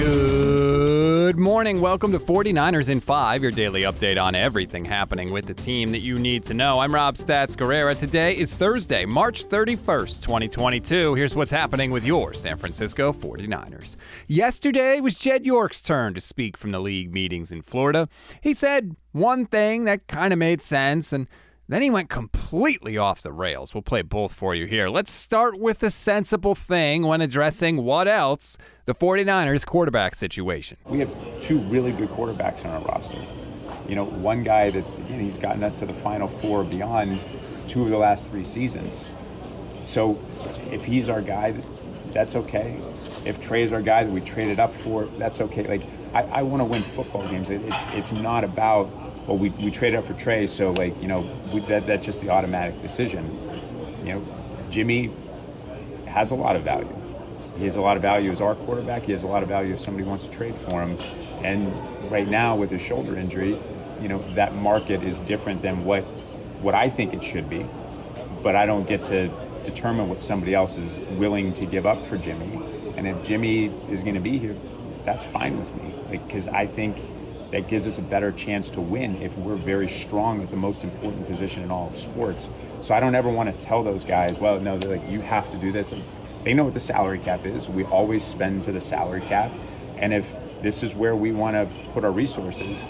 Good morning. Welcome to 49ers in 5, your daily update on everything happening with the team that you need to know. I'm Rob Stats Guerrera. Today is Thursday, March 31st, 2022. Here's what's happening with your San Francisco 49ers. Yesterday was Jed York's turn to speak from the league meetings in Florida. He said one thing that kind of made sense and then he went completely off the rails. We'll play both for you here. Let's start with the sensible thing when addressing what else? The 49ers quarterback situation. We have two really good quarterbacks on our roster. You know, one guy that, again, he's gotten us to the Final Four beyond two of the last three seasons. So if he's our guy, that's okay. If Trey's our guy that we traded up for, that's okay. Like, I, I want to win football games. It's, it's not about well, we, we traded up for Trey, so like you know we, that that's just the automatic decision. You know, Jimmy has a lot of value. He has a lot of value as our quarterback. He has a lot of value if somebody wants to trade for him. And right now, with his shoulder injury, you know that market is different than what what I think it should be. But I don't get to determine what somebody else is willing to give up for Jimmy. And if Jimmy is going to be here, that's fine with me. Because like, I think that gives us a better chance to win if we're very strong at the most important position in all of sports. So I don't ever want to tell those guys, well, no, they're like, you have to do this. And they know what the salary cap is. We always spend to the salary cap. And if this is where we want to put our resources,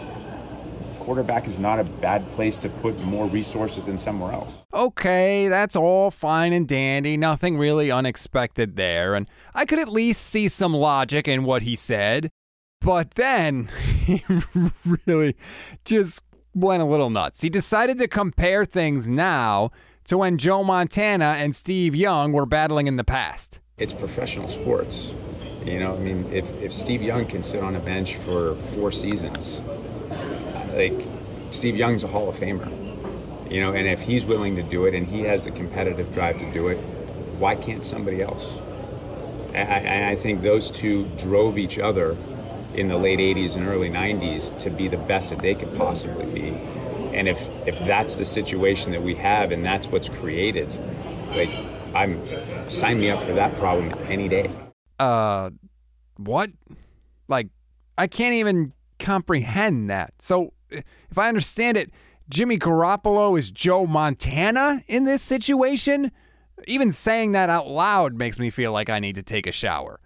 quarterback is not a bad place to put more resources than somewhere else. Okay, that's all fine and dandy. Nothing really unexpected there. And I could at least see some logic in what he said. But then he really just went a little nuts. He decided to compare things now to when Joe Montana and Steve Young were battling in the past. It's professional sports. You know, I mean, if, if Steve Young can sit on a bench for four seasons, like Steve Young's a Hall of Famer. You know, and if he's willing to do it and he has a competitive drive to do it, why can't somebody else? I, I think those two drove each other in the late 80s and early 90s to be the best that they could possibly be. And if, if that's the situation that we have and that's what's created, like, I'm sign me up for that problem any day. Uh, what? Like, I can't even comprehend that. So, if I understand it, Jimmy Garoppolo is Joe Montana in this situation? Even saying that out loud makes me feel like I need to take a shower.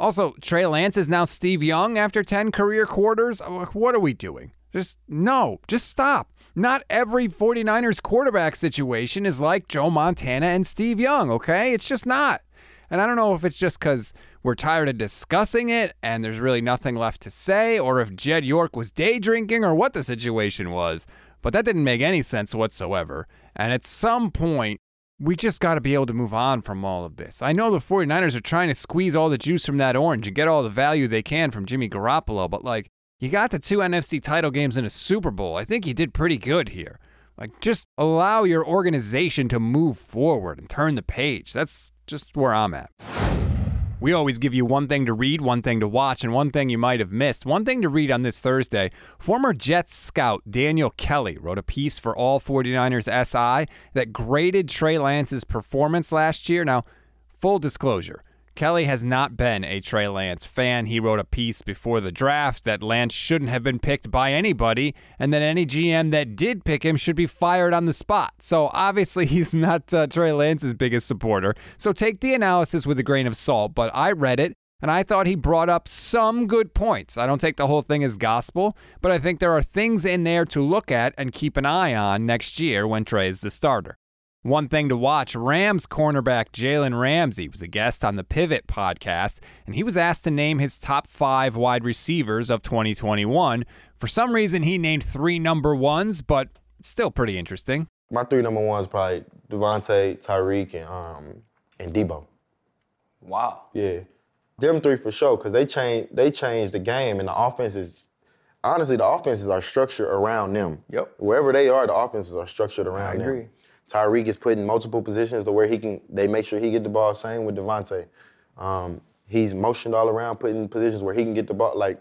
Also, Trey Lance is now Steve Young after 10 career quarters. Uh, what are we doing? Just no, just stop. Not every 49ers quarterback situation is like Joe Montana and Steve Young, okay? It's just not. And I don't know if it's just because we're tired of discussing it and there's really nothing left to say, or if Jed York was day drinking or what the situation was, but that didn't make any sense whatsoever. And at some point, we just got to be able to move on from all of this. I know the 49ers are trying to squeeze all the juice from that orange and get all the value they can from Jimmy Garoppolo, but like, you got the two NFC title games in a Super Bowl. I think you did pretty good here. Like, just allow your organization to move forward and turn the page. That's just where I'm at. We always give you one thing to read, one thing to watch, and one thing you might have missed. One thing to read on this Thursday former Jets scout Daniel Kelly wrote a piece for All 49ers SI that graded Trey Lance's performance last year. Now, full disclosure, Kelly has not been a Trey Lance fan. He wrote a piece before the draft that Lance shouldn't have been picked by anybody, and that any GM that did pick him should be fired on the spot. So obviously, he's not uh, Trey Lance's biggest supporter. So take the analysis with a grain of salt, but I read it. And I thought he brought up some good points. I don't take the whole thing as gospel, but I think there are things in there to look at and keep an eye on next year when Trey is the starter. One thing to watch Rams cornerback Jalen Ramsey was a guest on the Pivot podcast, and he was asked to name his top five wide receivers of 2021. For some reason, he named three number ones, but still pretty interesting. My three number ones probably Davante, Tyreek, and um, and Deebo. Wow. Yeah, them three for sure because they changed they changed the game and the offenses. Honestly, the offenses are structured around them. Yep. Wherever they are, the offenses are structured around I them. agree. Tyreek is put in multiple positions to where he can. They make sure he get the ball. Same with Davante. Um, he's motioned all around, put in positions where he can get the ball. Like,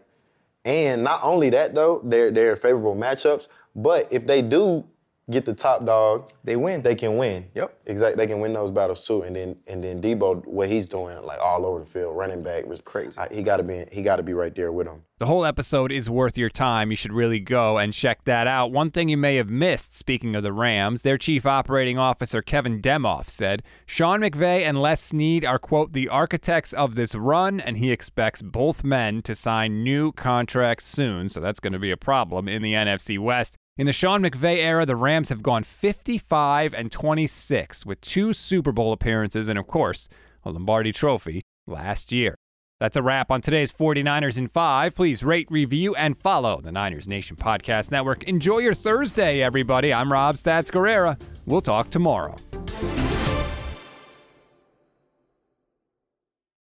and not only that though, they're they're favorable matchups. But if they do get the top dog, They win. they can win. Yep. Exactly. They can win those battles too. And then and then Deebo, what he's doing, like all over the field, running back was Crazy. I- he got to be he got to be right there with him. The whole episode is worth your time. You should really go and check that out. One thing you may have missed, speaking of the Rams, their chief operating officer, Kevin Demoff, said Sean McVay and Les Snead are, quote, the architects of this run, and he expects both men to sign new contracts soon. So that's going to be a problem in the NFC West. In the Sean McVay era, the Rams have gone 55 and 26 with two Super Bowl appearances and, of course, a Lombardi trophy last year. That's a wrap on today's 49ers in 5. Please rate, review, and follow the Niners Nation Podcast Network. Enjoy your Thursday, everybody. I'm Rob Stats Guerrera. We'll talk tomorrow.